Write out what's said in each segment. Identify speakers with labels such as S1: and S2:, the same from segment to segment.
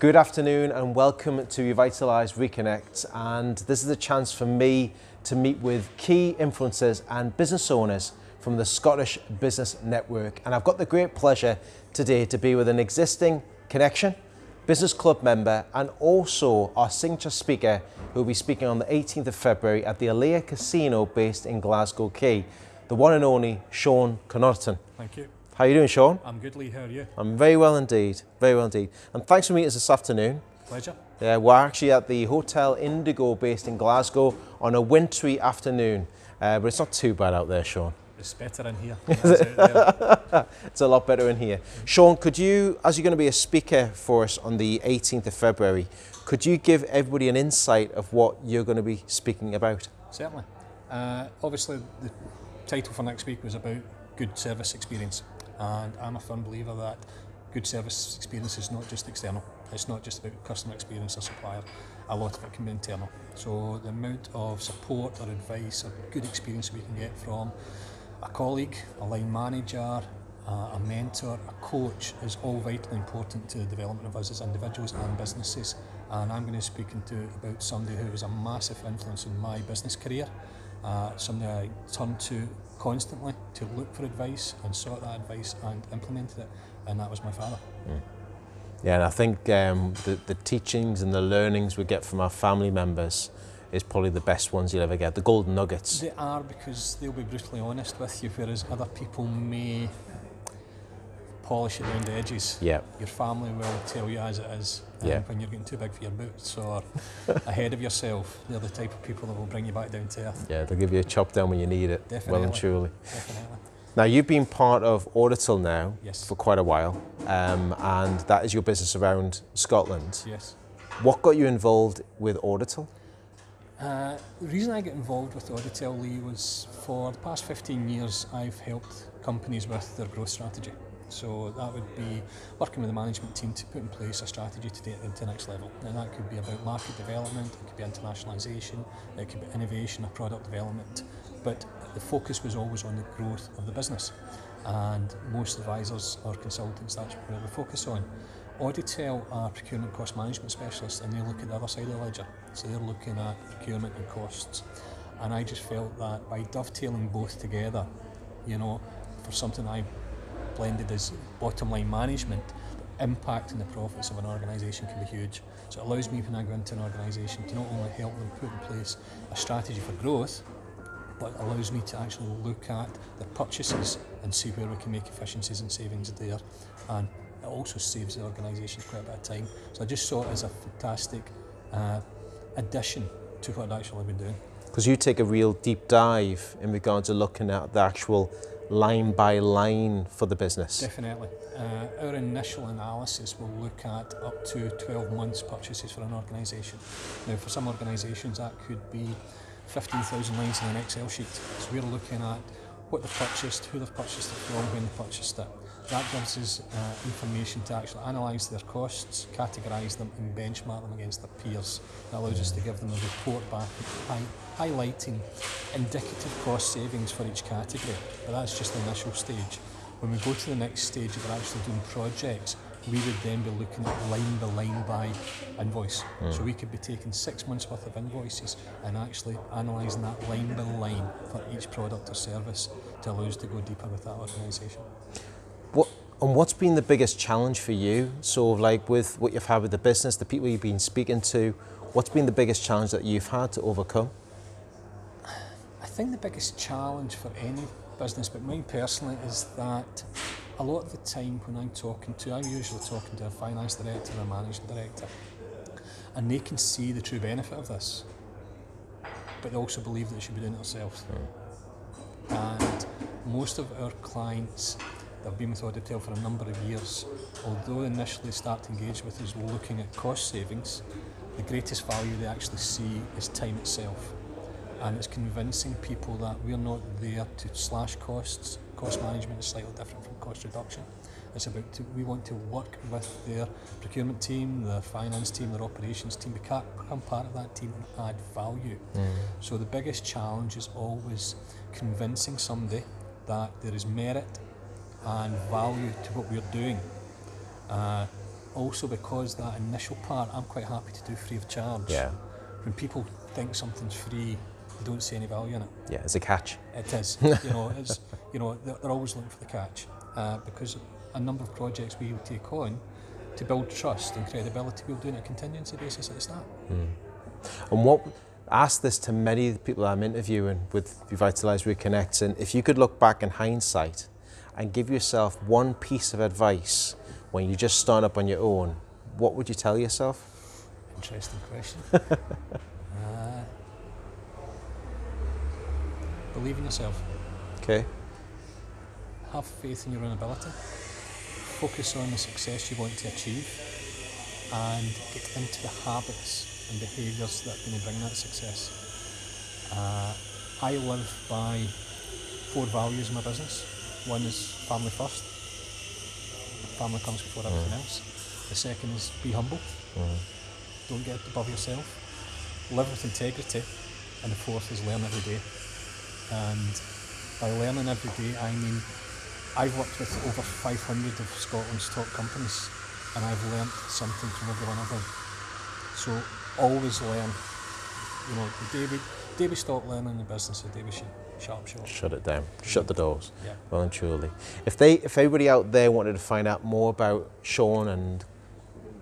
S1: Good afternoon and welcome to Revitalise Reconnect. And this is a chance for me to meet with key influencers and business owners from the Scottish Business Network. And I've got the great pleasure today to be with an existing connection, business club member, and also our signature speaker who will be speaking on the 18th of February at the Alea Casino based in Glasgow Quay, the one and only Sean Connaughton.
S2: Thank you.
S1: How are you doing, Sean?
S2: I'm good, Lee. How are you?
S1: I'm very well indeed, very well indeed. And thanks for meeting us this afternoon.
S2: Pleasure.
S1: Yeah, we're actually at the Hotel Indigo based in Glasgow on a wintry afternoon, uh, but it's not too bad out there, Sean.
S2: It's better in here. It's.
S1: It's a lot better in here. Sean, could you, as you're going to be a speaker for us on the 18th of February, could you give everybody an insight of what you're going to be speaking about?
S2: Certainly. Uh, obviously, the title for next week was about good service experience, And I'm a firm believer that good service experience is not just external. It's not just about customer experience or supplier. A lot of it can be internal. So the amount of support or advice or good experience we can get from a colleague, a line manager, uh, a mentor, a coach is all vitally important to the development of us as individuals and businesses. And I'm going to be speaking to about somebody who was a massive influence in my business career uh, something I turned to constantly to look for advice and sought that advice and implemented it, and that was my father. Mm.
S1: Yeah, and I think um, the, the teachings and the learnings we get from our family members is probably the best ones you'll ever get. The golden nuggets.
S2: They are because they'll be brutally honest with you, whereas other people may polish it around the edges.
S1: Yeah.
S2: Your family will tell you as it is
S1: Yeah.
S2: when you're getting too big for your boots or ahead of yourself. They're the type of people that will bring you back down to earth.
S1: Yeah, they'll give you a chop down when you need it, well and
S2: Definitely.
S1: truly.
S2: Definitely.
S1: Now, you've been part of Auditel now
S2: Yes.
S1: for quite a while, um, and that is your business around Scotland.
S2: Yes.
S1: What got you involved with Auditel?
S2: Uh, the reason I got involved with Auditel Lee was for the past 15 years I've helped companies with their growth strategy. So that would be working with the management team to put in place a strategy to take them to the next level. And that could be about market development, it could be internationalisation, it could be innovation or product development. But the focus was always on the growth of the business. And most advisors or consultants, that's where they focus on. Auditel are procurement cost management specialists and they look at the other side of the ledger. So they're looking at procurement and costs. And I just felt that by dovetailing both together, you know, for something I blended as bottom line management, the impact and the profits of an organisation can be huge. So it allows me when I go into an organisation to not only help them put in place a strategy for growth, but it allows me to actually look at the purchases and see where we can make efficiencies and savings there. And it also saves the organisation quite a bit of time. So I just saw it as a fantastic uh, addition to what I'd actually been doing.
S1: Because you take a real deep dive in regards to looking at the actual line by line for the business.
S2: Definitely. Uh, our initial analysis will look at up to 12 months purchases for an organisation. Now, for some organisations, that could be 15,000 lines in an Excel sheet. So we're looking at what they've purchased, who they've purchased it from, when they purchased it. That gives us uh, information to actually analyse their costs, categorise them, and benchmark them against their peers. That allows us to give them a report back hi- highlighting indicative cost savings for each category. But that's just the initial stage. When we go to the next stage if we're actually doing projects, we would then be looking at line by line by invoice. So we could be taking six months worth of invoices and actually analysing that line by line for each product or service to allow us to go deeper with that organisation.
S1: And what's been the biggest challenge for you? So, like with what you've had with the business, the people you've been speaking to, what's been the biggest challenge that you've had to overcome?
S2: I think the biggest challenge for any business, but mine personally, is that a lot of the time when I'm talking to, I'm usually talking to a finance director or a managing director, and they can see the true benefit of this, but they also believe that they should be doing it themselves. Hmm. And most of our clients that have been with Auditel for a number of years, although initially start to engage with us looking at cost savings, the greatest value they actually see is time itself. And it's convincing people that we're not there to slash costs. Cost management is slightly different from cost reduction. It's about to, we want to work with their procurement team, their finance team, their operations team, become become part of that team and add value. Mm. So the biggest challenge is always convincing somebody that there is merit and value to what we're doing. Uh, also because that initial part I'm quite happy to do free of charge.
S1: Yeah.
S2: When people think something's free, they don't see any value in it.
S1: Yeah, it's a catch.
S2: It is. you know, it's you know they're, they're always looking for the catch uh, because a number of projects we will take on to build trust and credibility. We'll do it on a contingency basis at the start.
S1: And what ask this to many of the people I'm interviewing with Revitalise Reconnect, and if you could look back in hindsight and give yourself one piece of advice when you just start up on your own, what would you tell yourself?
S2: Interesting question. uh, believe in yourself.
S1: Okay.
S2: Have faith in your own ability. Focus on the success you want to achieve and get into the habits and behaviours that are going to bring that success. Uh, I live by four values in my business. One is family first. Family comes before mm. everything else. The second is be humble. Mm. Don't get above yourself. Live with integrity. And the fourth is learn every day. And by learning every day, I mean I've worked with over 500 of Scotland's top companies, and I've learnt something from every one of them. So always learn. You know, the day we, day we stop learning the business, the day we should shut up.
S1: Shut it down. Shut the doors.
S2: Yeah.
S1: Well and truly. If they, if everybody out there wanted to find out more about Sean and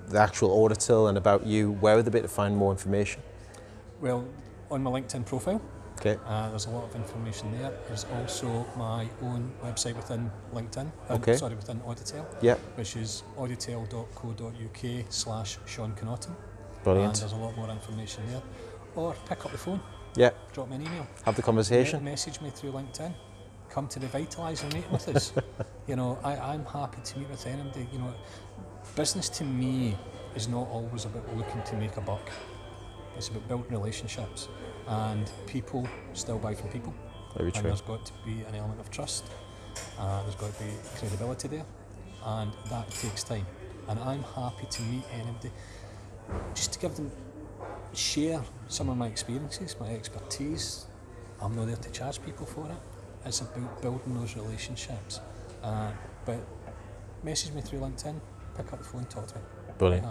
S1: the actual Auditel and about you, where would they be to find more information?
S2: Well, on my LinkedIn profile,
S1: Okay.
S2: uh, there's a lot of information there. There's also my own website within LinkedIn. uh,
S1: Okay.
S2: Sorry, within Auditel,
S1: Yep.
S2: which is auditel.co.uk slash Sean Connaughton. And there's a lot more information there. Or pick up the phone,
S1: Yeah.
S2: drop me an email.
S1: Have the conversation.
S2: Me- Message me through LinkedIn. Come to Revitalise and meet with us. you know, I, I'm happy to meet with anybody. You know, business to me is not always about looking to make a buck. It's about building relationships, and people still buy from people.
S1: Very
S2: And
S1: true.
S2: there's got to be an element of trust. Uh, there's got to be credibility there, and that takes time. And I'm happy to meet anybody, just to give them, share some of my experiences, my expertise. I'm not there to charge people for it. It's about building those relationships. Uh, but message me through LinkedIn, pick up the phone, talk to me.
S1: Brilliant.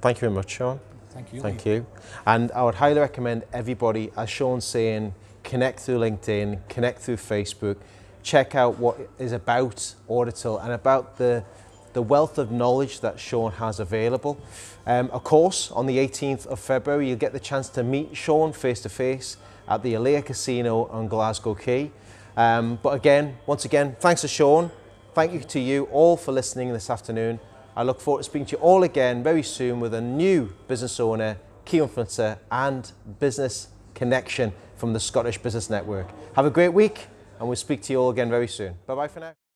S1: Thank you very much, Sean.
S2: Thank you.
S1: Thank
S2: Lee.
S1: you. And I would highly recommend everybody, as Sean's saying, connect through LinkedIn, connect through Facebook, check out what is about Auditel and about the, the wealth of knowledge that Sean has available. Um, of course, on the 18th of February, you'll get the chance to meet Sean face to face at the Alea Casino on Glasgow Quay. Um, but again, once again, thanks to Sean. Thank you to you all for listening this afternoon. I look forward to speaking to you all again very soon with a new business owner, key influencer, and business connection from the Scottish Business Network. Have a great week, and we'll speak to you all again very soon. Bye bye for now.